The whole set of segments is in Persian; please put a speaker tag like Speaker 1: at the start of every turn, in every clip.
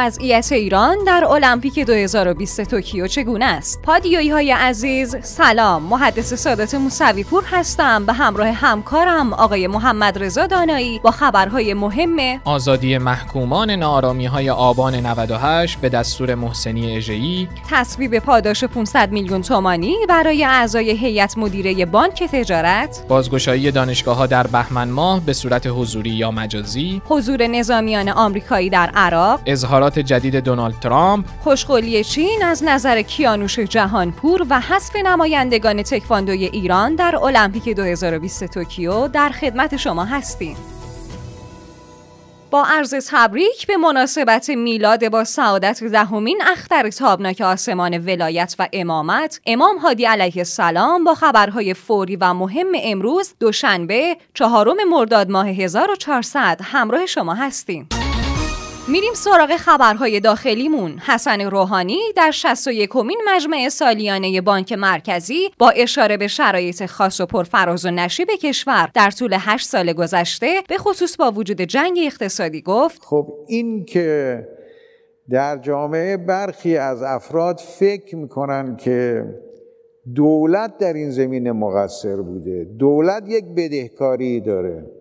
Speaker 1: وضعیت ایران در المپیک 2020 توکیو چگونه است؟ پادیویی های عزیز سلام. محدث سادات موسوی پور هستم. به همراه همکارم آقای محمد رضا دانایی با خبرهای مهم
Speaker 2: آزادی محکومان نارامی های آبان 98 به دستور محسنی اژه‌ای.
Speaker 1: تصویب پاداش 500 میلیون تومانی برای اعضای هیئت مدیره بانک تجارت.
Speaker 2: بازگشایی دانشگاه ها در بهمن ماه به صورت حضوری یا مجازی.
Speaker 1: حضور نظامیان آمریکایی در عراق.
Speaker 2: اظهارات جدید دونالد ترامپ.
Speaker 1: خوشقولی چین از نظر کیانوش جهانپور و حذف نمایندگان تکواندوی ایران در المپیک 2020 توکیو در خدمت شما هستیم. با عرض تبریک به مناسبت میلاد با سعادت دهمین اختر تابناک آسمان ولایت و امامت امام هادی علیه السلام با خبرهای فوری و مهم امروز دوشنبه چهارم مرداد ماه 1400 همراه شما هستیم. میریم سراغ خبرهای داخلیمون. حسن روحانی در 61 مین مجمع سالیانه بانک مرکزی با اشاره به شرایط خاص و پرفراز و نشیب کشور در طول 8 سال گذشته به خصوص با وجود جنگ اقتصادی گفت.
Speaker 3: خب این که در جامعه برخی از افراد فکر می‌کنن که دولت در این زمینه مقصر بوده دولت یک بدهکاری داره.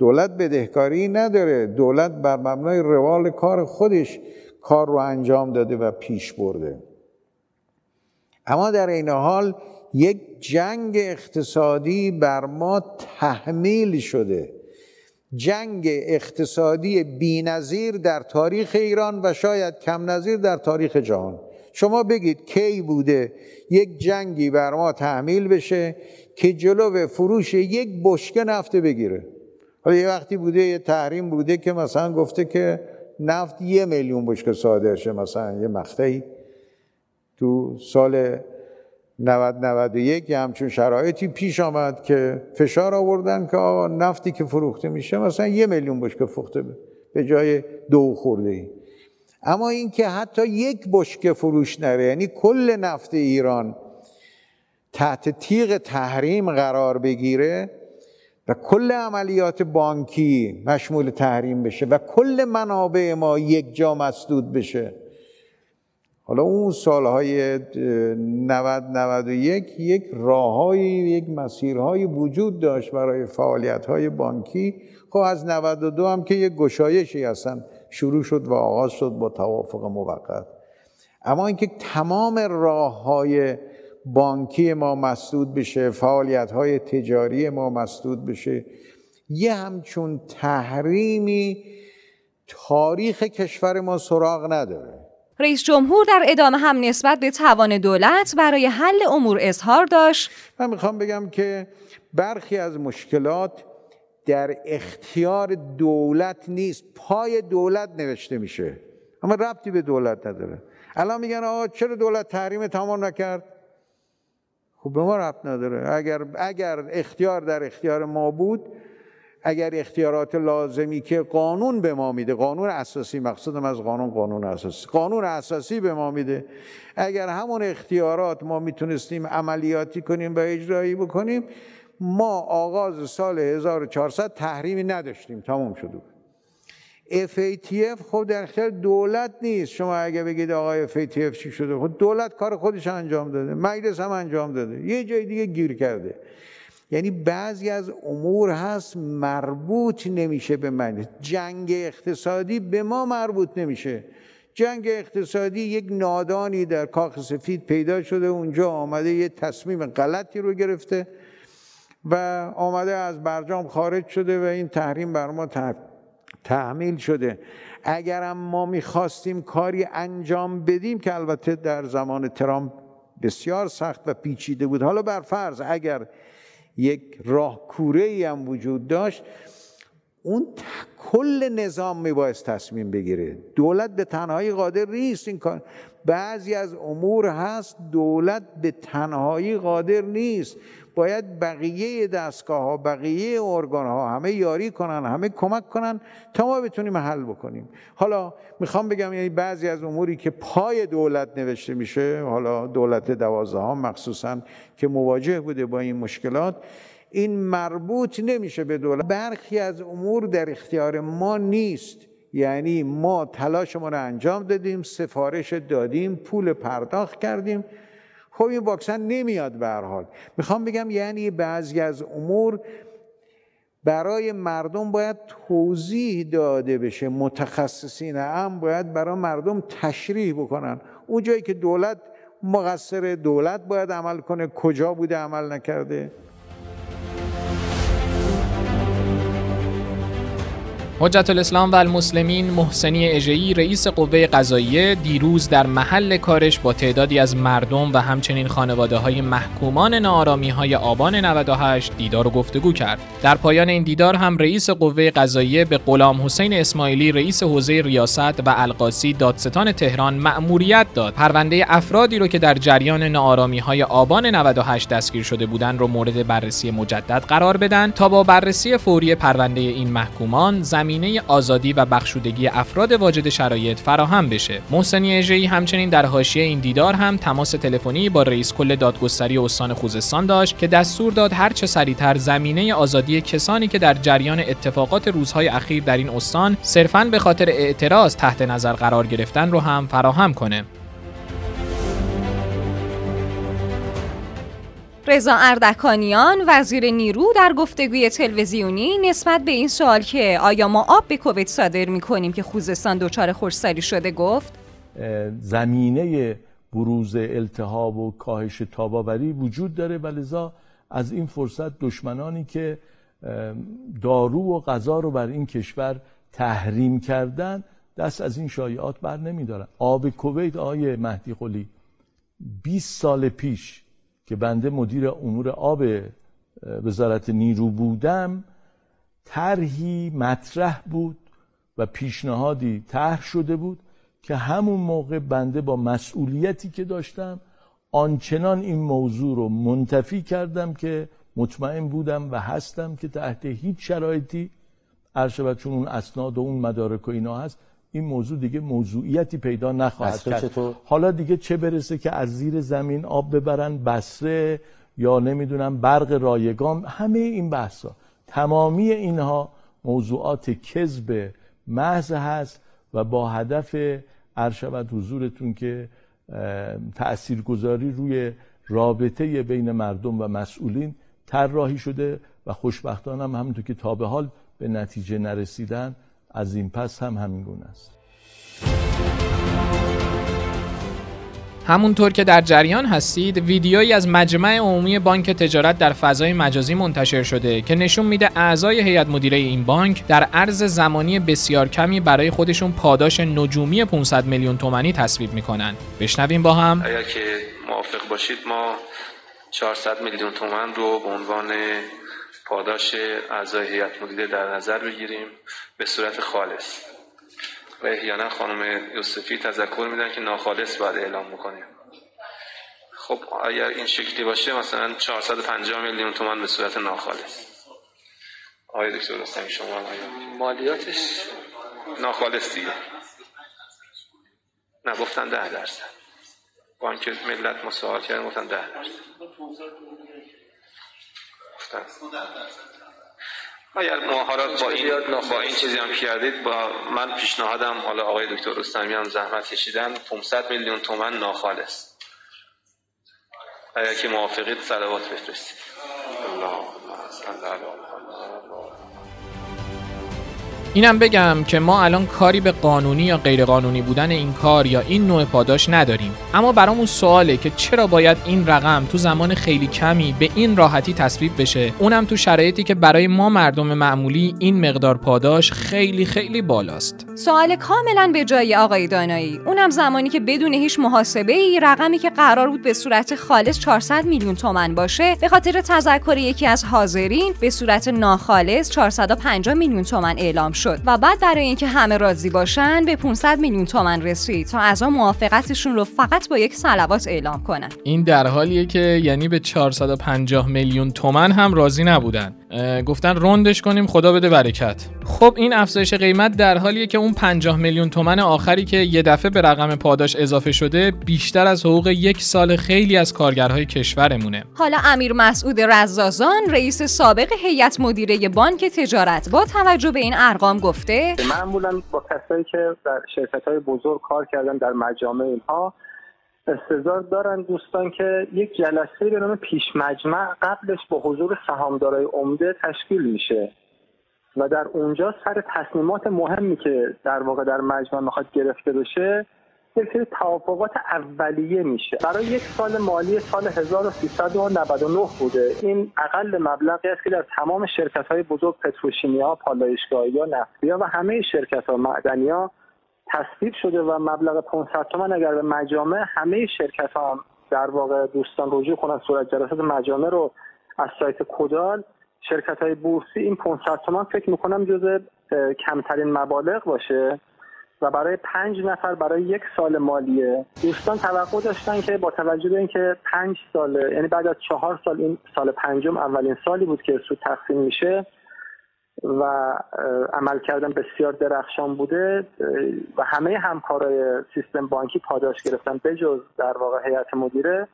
Speaker 3: دولت بدهکاری نداره. دولت بر مبنای روال کار خودش کار رو انجام داده و پیش برده. اما در این حال یک جنگ اقتصادی بر ما تحمیل شده. جنگ اقتصادی بینظیر در تاریخ ایران و شاید کم نظیر در تاریخ جهان. شما بگید کی بوده یک جنگی بر ما تحمیل بشه که جلو فروش یک بشکه نفته بگیره؟ حالا یه وقتی بوده یه تحریم بوده که مثلا گفته که نفت یه میلیون بشکه صادر شه مثلا یه مقطعی. تو سال 90 91 همچون شرایطی پیش آمد که فشار آوردن که آقا نفتی که فروخته میشه مثلا یه میلیون بشکه فروخته به جای دو خورده ای. اما اینکه حتی یک بشکه فروش نره یعنی کل نفت ایران تحت تیغ تحریم قرار بگیره و کل عملیات بانکی مشمول تحریم بشه و کل منابع ما یک جا مسدود بشه. حالا اون سالهای 90 91 یک راههایی یک مسیرهایی وجود داشت برای فعالیت‌های بانکی. خب از 92 هم که یک گشایشی هستن. شروع شد و آغاز شد با توافق موقت. اما اینکه تمام راههای بانکی ما مسدود بشه فعالیت های تجاری ما مسدود بشه. یه همچون تحریمی تاریخ کشور ما سراغ نداره.
Speaker 1: رئیس جمهور در ادامه هم نسبت به توان دولت برای حل امور اظهار داشت.
Speaker 3: من می‌خوام بگم که برخی از مشکلات در اختیار دولت نیست پای دولت نوشته میشه اما ربطی به دولت نداره. الان میگن آقا چرا دولت تحریم تمام نکرد؟ خب به ما ربط نداره. اگر, اگر اختیار در اختیار ما بود اگر اختیارات لازمی که قانون به ما میده قانون اساسی مقصودم از قانون قانون اساسی. قانون اساسی به ما میده. اگر همون اختیارات ما می‌تونستیم عملیاتی کنیم و اجرایی بکنیم ما آغاز سال 1400 تحریمی نداشتیم. تمام شده بود FATF خب در اختیار دولت نیست. شما اگه بگید آقای FATF چی شده خب دولت کار خودش انجام داده مجلس هم انجام داده. یه جای دیگه گیر کرده. یعنی بعضی از امور هست مربوط نمیشه به من جنگ اقتصادی به ما مربوط نمیشه. جنگ اقتصادی یک نادانی در کاخ سفید پیدا شده اونجا آمده یه تصمیم غلطی رو گرفته و آمده از برجام خارج شده و این تحریم بر ما تحمیل شده. اگرم ما می‌خواستیم کاری انجام بدیم که البته در زمان ترامپ بسیار سخت و پیچیده بود. حالا بر فرض اگر یک راه کوره ای هم وجود داشت اون کل نظام میبایست تصمیم بگیره. دولت به تنهایی قادر نیست این کار. بعضی از امور هست دولت به تنهایی قادر نیست. باید بقیه دستگاه ها بقیه ارگان ها همه یاری کنن همه کمک کنن تا ما بتونیم حل بکنیم. حالا می‌خوام بگم یعنی بعضی از اموری که پای دولت نوشته میشه حالا دولت دوازده مخصوصا که مواجه بوده با این مشکلات این مربوط نمیشه به دولت. برخی از امور در اختیار ما نیست. یعنی ما تلاشمون رو انجام دادیم سفارش دادیم پول پرداخت کردیم. خب این واکسن نمیاد به هر حال. می‌خوام بگم یعنی بعضی از امور برای مردم باید توضیح داده بشه. متخصصین هم باید برای مردم تشریح بکنن. اون جایی که دولت مقصر دولت باید عمل کنه. کجا بوده عمل نکرده؟
Speaker 2: حجت الاسلام و المسلمین محسنی اژه‌ای رئیس قوه قضاییه دیروز در محل کارش با تعدادی از مردم و همچنین خانواده های محکومان نارامی های آبان 98 دیدار و گفتگو کرد. در پایان این دیدار هم رئیس قوه قضاییه به غلام حسین اسماعیلی رئیس حوزه ریاست و القاسی دادستان تهران مأموریت داد پرونده افرادی رو که در جریان نارامی های آبان 98 دستگیر شده بودند رو مورد بررسی مجدد قرار بدن تا با بررسی فوری پرونده این محکومان زمین زمینه آزادی و بخشودگی افراد واجد شرایط فراهم بشه. محسنی اژه‌ای همچنین در حاشیه این دیدار هم تماس تلفنی با رئیس کل دادگستری استان خوزستان داشت که دستور داد هر چه سریعتر زمینه آزادی کسانی که در جریان اتفاقات روزهای اخیر در این استان صرفاً به خاطر اعتراض تحت نظر قرار گرفتن رو هم فراهم کنه.
Speaker 1: رضا اردکانیان وزیر نیرو در گفتگوی تلویزیونی نسبت به این سوال که آیا ما آب به کویت صادر می کنیم که خوزستان دچار خشکسالی شده گفت؟
Speaker 4: زمینه بروز التهاب و کاهش تاباوری وجود داره و لذا از این فرصت دشمنانی که دارو و غذا رو بر این کشور تحریم کردن دست از این شایعات بر نمیدارن. آب کویت آیه مهدی قلی 20 سال پیش که بنده مدیر امور آب وزارت نیرو بودم طرحی مطرح بود و پیشنهادی طرح شده بود که همون موقع بنده با مسئولیتی که داشتم آنچنان این موضوع رو منتفی کردم که مطمئن بودم و هستم که تحت هیچ شرایطی عرشبت چون اون اسناد و اون مدارک و اینا هست این موضوع دیگه موضوعیتی پیدا نخواهد کرد. حالا دیگه چه برسه که از زیر زمین آب ببرن بسره یا نمی‌دونم برق رایگان همه این بحثا تمامی اینها موضوعات کذب محض هست و با هدف ارشبت حضورتون که تاثیرگذاری روی رابطه بین مردم و مسئولین طراحی شده و خوشبختانه هم همونطور که تا به حال به نتیجه نرسیدن از این پس هم همین گونه است.
Speaker 2: همونطور که در جریان هستید ویدیویی از مجمع عمومی بانک تجارت در فضای مجازی منتشر شده که نشون میده اعضای هیئت مدیره این بانک در عرض زمانی بسیار کمی برای خودشون پاداش نجومی 500 میلیون تومانی تصویب می‌کنن. بشنویم با هم.
Speaker 5: اگر که موافق باشید ما 400 میلیون تومن رو به عنوان پاداش اعضای هیئت مدیره در نظر بگیریم به صورت خالص. و احیانا خانم یوسفی تذکر میدن که ناخالص باید اعلام می‌کنیم خب اگر این شکلی باشه مثلا 450 میلیون تومان به صورت ناخالص. آقای دکتر رستمی شما مالیاتش؟ ناخالص دیگه. نه گفتن ده درصد. بانک ملت مساعد کردن گفتن ده درصد. اگر مهارت با این با این چیزی هم کردید با من پیشنهادم حالا آقای دکتر رستمی هم زحمت کشیدن 500 میلیون تومن ناخالص اگر که موافقید صلوات بفرستید. اللهم صل علی
Speaker 2: اینم بگم که ما الان کاری به قانونی یا غیرقانونی بودن این کار یا این نوع پاداش نداریم. اما برامون سواله که چرا باید این رقم تو زمان خیلی کمی به این راحتی تصویب بشه. اونم تو شرایطی که برای ما مردم معمولی این مقدار پاداش خیلی خیلی بالاست.
Speaker 1: سوال کاملا به جای آقای دانایی. اونم زمانی که بدون هیچ محاسبه ای رقمی که قرار بود به صورت خالص 400 میلیون تومن باشه به خاطر تذکر یکی از حاضرین به صورت ناخالص 450 میلیون تومن اعلام شد و بعد برای اینکه همه راضی باشن به 500 میلیون تومن رسید تا از آن موافقتشون رو فقط با یک صلوات اعلام کنن.
Speaker 2: این در حالیه که یعنی به 450 میلیون تومن هم راضی نبودن. گفتن روندش کنیم خدا بده برکت. خب این افزایش قیمت در حالیه که اون 50 میلیون تومن آخری که یه دفعه به رقم پاداش اضافه شده بیشتر از حقوق یک سال خیلی از کارگرهای کشورمونه.
Speaker 1: حالا امیر مسعود رزازان رئیس سابق هیئت مدیره بانک تجارت با توجه به این ارقام گفته
Speaker 6: معمولا با کسایی که در شرکت های بزرگ کار کردن در مجامع اینها استظار دارن دوستان که یک جلسه به نام پیش مجمع قبلش با حضور سهامدارای عمده تشکیل میشه. و در اونجا سر تصمیمات مهمی که در واقع در مجمع می‌خواد گرفته بشه یک سری توافقات اولیه میشه. برای یک سال مالی سال 1399 بوده. این اقل مبلغی است که در تمام شرکت های بزرگ پتروشیمی ها پالایشگاهی ها نفتی ها و همه شرکت ها معدنی ها تصویب شده و مبلغ 500 تومن اگر به مجامع همه شرکت ها در واقع دوستان رجوع کنن صورت جلسات مجامع رو از سایت کدال شرکت های بورسی این 500 تومن فکر می‌کنم جز کمترین مبالغ باشه و برای پنج نفر برای یک سال مالیه. دوستان توقع داشتن که با توجه به اینکه پنج سال یعنی بعد از چهار سال این سال پنجم اولین سالی بود که سود تقسیم میشه و عمل کردن بسیار درخشان بوده و همه همکارای سیستم بانکی پاداش گرفتن بجز در واقع هیئت مدیره.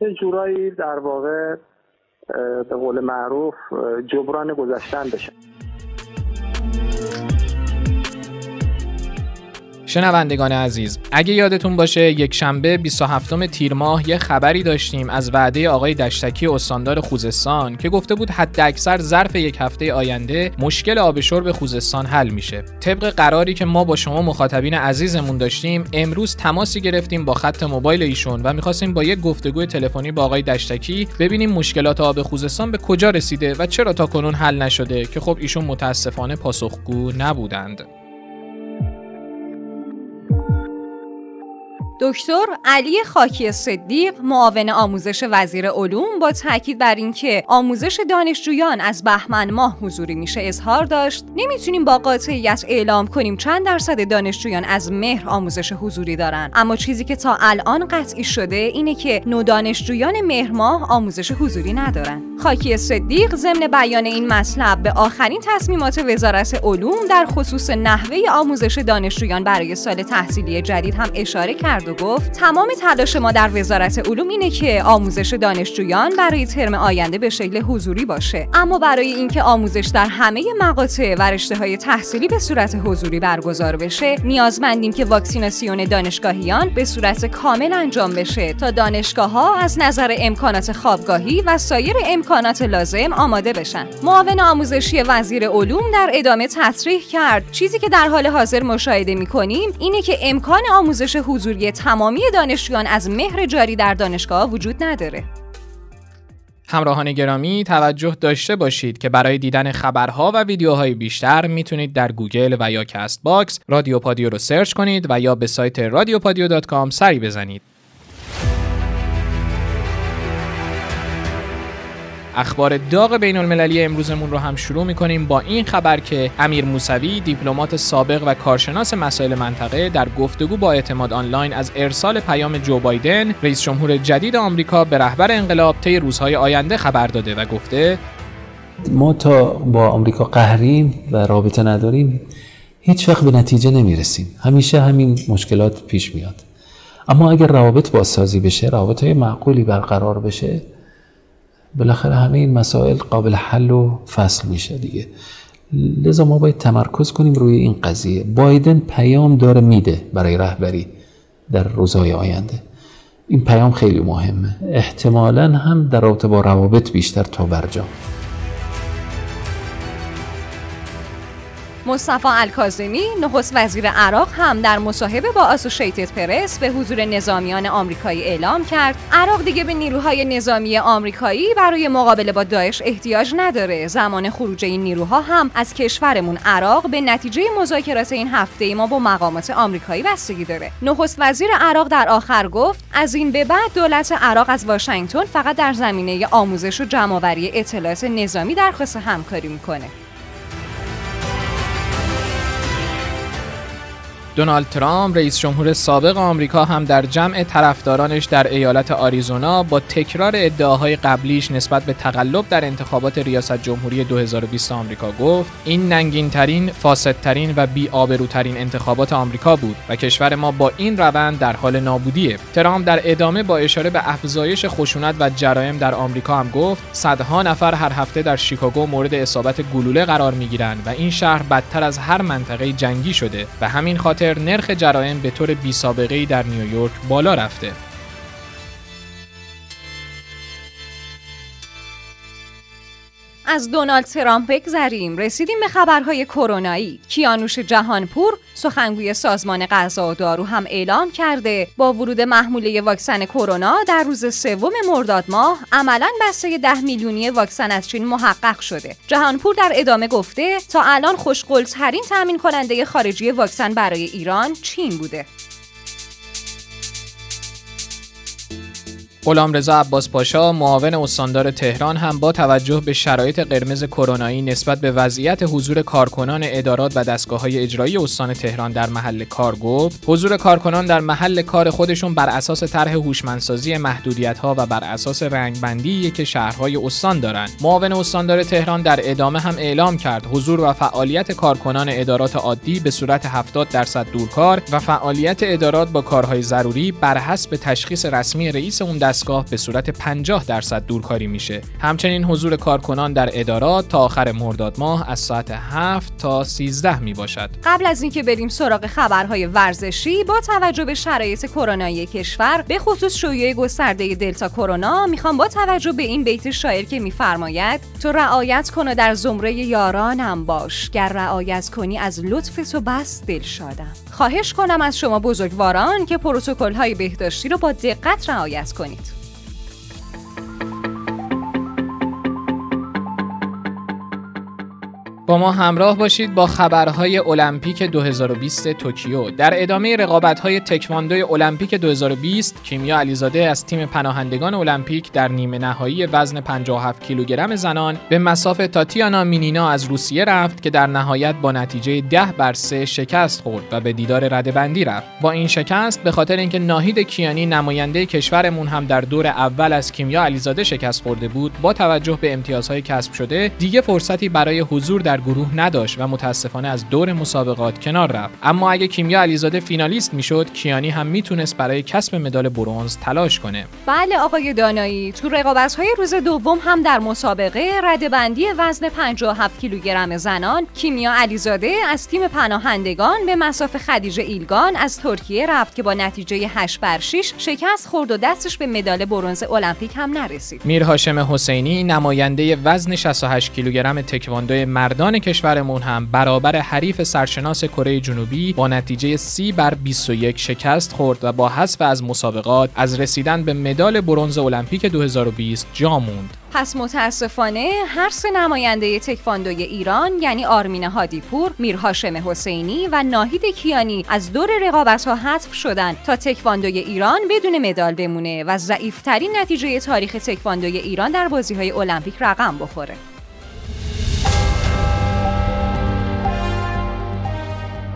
Speaker 6: یه جورایی در واقع به قول معروف جبران گذشتن بشه
Speaker 2: شنوندگان عزیز اگه یادتون باشه یک شنبه 27 تیر ماه یه خبری داشتیم از وعده آقای دشتکی استاندار خوزستان که گفته بود حد اکثر ظرف یک هفته آینده مشکل آب شرب خوزستان حل میشه. طبق قراری که ما با شما مخاطبین عزیزمون داشتیم امروز تماسی گرفتیم با خط موبایل ایشون و می‌خواستیم با یک گفتگوی تلفنی با آقای دشتکی ببینیم مشکلات آب خوزستان به کجا رسیده و چرا تا کنون حل نشده که خب ایشون متاسفانه پاسخگو نبودند.
Speaker 1: دکتر علی خاکی صدیق معاون آموزش وزیر علوم با تاکید بر اینکه آموزش دانشجویان از بهمن ماه حضوری میشه اظهار داشت نمی‌تونیم با قاطعیت اعلام کنیم چند درصد دانشجویان از مهر آموزش حضوری دارن. اما چیزی که تا الان قطعی شده اینه که نو دانشجویان مهر ماه آموزش حضوری ندارن. خاکی صدیق ضمن بیان این مطلب به آخرین تصمیمات وزارت علوم در خصوص نحوه آموزش دانشجویان برای سال تحصیلی جدید هم اشاره کرد و گفت تمام تلاش ما در وزارت علوم اینه که آموزش دانشجویان برای ترم آینده به شکل حضوری باشه. اما برای اینکه آموزش در همه مقاطع و رشته های تحصیلی به صورت حضوری برگزار بشه نیازمندیم که واکسیناسیون دانشگاهیان به صورت کامل انجام بشه تا دانشگاه ها از نظر امکانات خوابگاهی و سایر امکانات لازم آماده بشن. معاون آموزشی وزیر علوم در ادامه تصریح کرد چیزی که در حال حاضر مشاهده می‌کنیم اینه که امکان آموزش حضوری تمامی دانشجویان از مهر جاری در دانشگاه وجود نداره.
Speaker 2: همراهان گرامی توجه داشته باشید که برای دیدن خبرها و ویدیوهای بیشتر می‌تونید در گوگل و یا کست باکس رادیو پادیو رو search کنید و یا به سایت رادیوپادیو .com سری بزنید. اخبار داغ بین المللی امروزمون رو هم شروع می‌کنیم با این خبر که امیر موسوی دیپلمات سابق و کارشناس مسائل منطقه در گفتگو با اعتماد آنلاین از ارسال پیام جو بایدن رئیس جمهور جدید آمریکا به رهبر انقلاب طی روزهای آینده خبر داده و گفته
Speaker 7: ما تا با آمریکا قهریم و رابطه نداریم هیچ وقت به نتیجه نمی‌رسیم. همیشه همین مشکلات پیش میاد. اما اگر روابط بازسازی بشه روابط های معقولی برقرار بشه بالاخره همه این مسائل قابل حل و فصل میشه دیگه. لذا ما باید تمرکز کنیم روی این قضیه. بایدن پیام داره میده برای رهبری در روزهای آینده. این پیام خیلی مهمه. احتمالا هم در رابطه با روابط بیشتر تا برجام
Speaker 1: مصطفی الکاظمی نخست وزیر عراق هم در مصاحبه با آسوشیتد پرس به حضور نظامیان آمریکایی اعلام کرد. عراق دیگه به نیروهای نظامی آمریکایی برای مقابله با داعش احتیاج نداره. زمان خروج این نیروها هم از کشورمون عراق به نتیجه مذاکرات این هفته ما با مقامات آمریکایی بستگی داره. نخست وزیر عراق در آخر گفت از این به بعد دولت عراق از واشنگتن فقط در زمینه آموزش و جمعآوری اطلاعات نظامی درخواست همکاری می‌کنه.
Speaker 2: دونالد ترامپ رئیس جمهور سابق آمریکا هم در جمع طرفدارانش در ایالت آریزونا با تکرار ادعاهای قبلیش نسبت به تقلب در انتخابات ریاست جمهوری 2020 آمریکا گفت این ننگین ترین، فاسدترین و بی آبروترین انتخابات آمریکا بود و کشور ما با این روند در حال نابودیه. ترامپ در ادامه با اشاره به افزایش خشونت و جرایم در آمریکا هم گفت صدها نفر هر هفته در شیکاگو مورد اصابت گلوله قرار می‌گیرند و این شهر بدتر از هر منطقه جنگی شده و همین خاطر نرخ جرایم به طور بی سابقه در نیویورک بالا رفته.
Speaker 1: از دونالد ترامپ بگذریم. رسیدیم به خبرهای کرونایی. کیانوش جهانپور سخنگوی سازمان غذا و دارو هم اعلام کرده. با ورود محموله واکسن کرونا در روز سوم مرداد ماه عملا بسته ده میلیونی واکسن از چین محقق شده. جهانپور در ادامه گفته تا الان خوشقلترین تامین کننده خارجی واکسن برای ایران چین بوده.
Speaker 2: غلامرضا عباس پاشا معاون استاندار تهران هم با توجه به شرایط قرمز کرونایی نسبت به وضعیت حضور کارکنان ادارات و دستگاه های اجرایی استان تهران در محل کار گفت حضور کارکنان در محل کار خودشون بر اساس طرح هوشمندسازی محدودیت ها و بر اساس رنگبندی که شهرهای استان دارند. معاون استاندار تهران در ادامه هم اعلام کرد حضور و فعالیت کارکنان ادارات عادی به صورت 70 درصد دورکار و فعالیت ادارات با کارهای ضروری بر حسب تشخیص رسمی رئیس اون دستگاه به صورت 50 درصد دورکاری میشه. همچنین حضور کارکنان در ادارات تا آخر مرداد ماه از ساعت 7 تا 13 می باشد
Speaker 1: قبل از اینکه بریم سراغ خبرهای ورزشی با توجه به شرایط کرونایی کشور به خصوص شیوع گسترده دلتا کرونا می‌خوام با توجه به این بیت شاعر که میفرماید تو رعایت کن و در زمره یارانم باش گر رعایت کنی از لطف تو بس دل شادم. خواهش کنم از شما بزرگواران که پروتکل های بهداشتی رو با دقت رعایت کنید.
Speaker 2: ما همراه باشید با خبرهای المپیک 2020 توکیو. در ادامه رقابت‌های تکواندوی المپیک 2020 کیمیا علیزاده از تیم پناهندگان المپیک در نیمه نهایی وزن 57 کیلوگرم زنان به مسافه تاتیانا مینینا از روسیه رفت که در نهایت با نتیجه 10 بر 3 شکست خورد و به دیدار ردبندی رفت. با این شکست به خاطر اینکه ناهید کیانی نماینده کشورمون هم در دور اول از کیمیا علیزاده شکست خورده بود با توجه به امتیازهای کسب شده دیگه فرصتی برای حضور در گروه نداشت و متاسفانه از دور مسابقات کنار رفت. اما اگه کیمیا علیزاده فینالیست می‌شد کیانی هم می‌تونست برای کسب مدال برنز تلاش کنه.
Speaker 1: بله آقای دانایی تو رقابت های روز دوم هم در مسابقه ردبندی وزن 57 کیلوگرم زنان کیمیا علیزاده از تیم پناهندگان به مسافه خدیجه ایلگان از ترکیه رفت که با نتیجه 8 بر 6 شکست خورد و دستش به مدال برنز المپیک هم نرسید.
Speaker 2: میر هاشم حسینی نماینده وزن 68 کیلوگرم تکواندو مردان مردان کشورمون هم برابر حریف سرشناس کره جنوبی با نتیجه 30 بر 21 شکست خورد و با حذف از مسابقات از رسیدن به مدال برنز المپیک 2020 جا موند.
Speaker 1: پس متاسفانه هر سه نماینده تکواندوی ایران یعنی آرمین هادیپور، میر هاشم حسینی و ناهید کیانی از دور رقابت ها حذف شدن تا تکواندوی ایران بدون مدال بمونه و ضعیفترین نتیجه تاریخ تکواندوی ایران در بازی های المپیک رقم بخوره.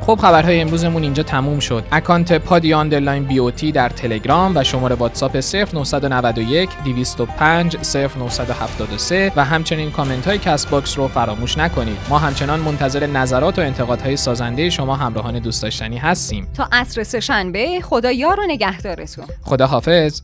Speaker 2: خب خبرهای امروزمون اینجا تموم شد. account پادی underline بی در تلگرام و شماره واتساپ 0991 205 0973 و همچنین کامنت های کست باکس رو فراموش نکنید. ما همچنان منتظر نظرات و انتقادهای سازنده شما همراهان دوست داشتنی هستیم.
Speaker 1: تا عصر سهشنبه خدا یار و نگهدارتون.
Speaker 2: خدا حافظ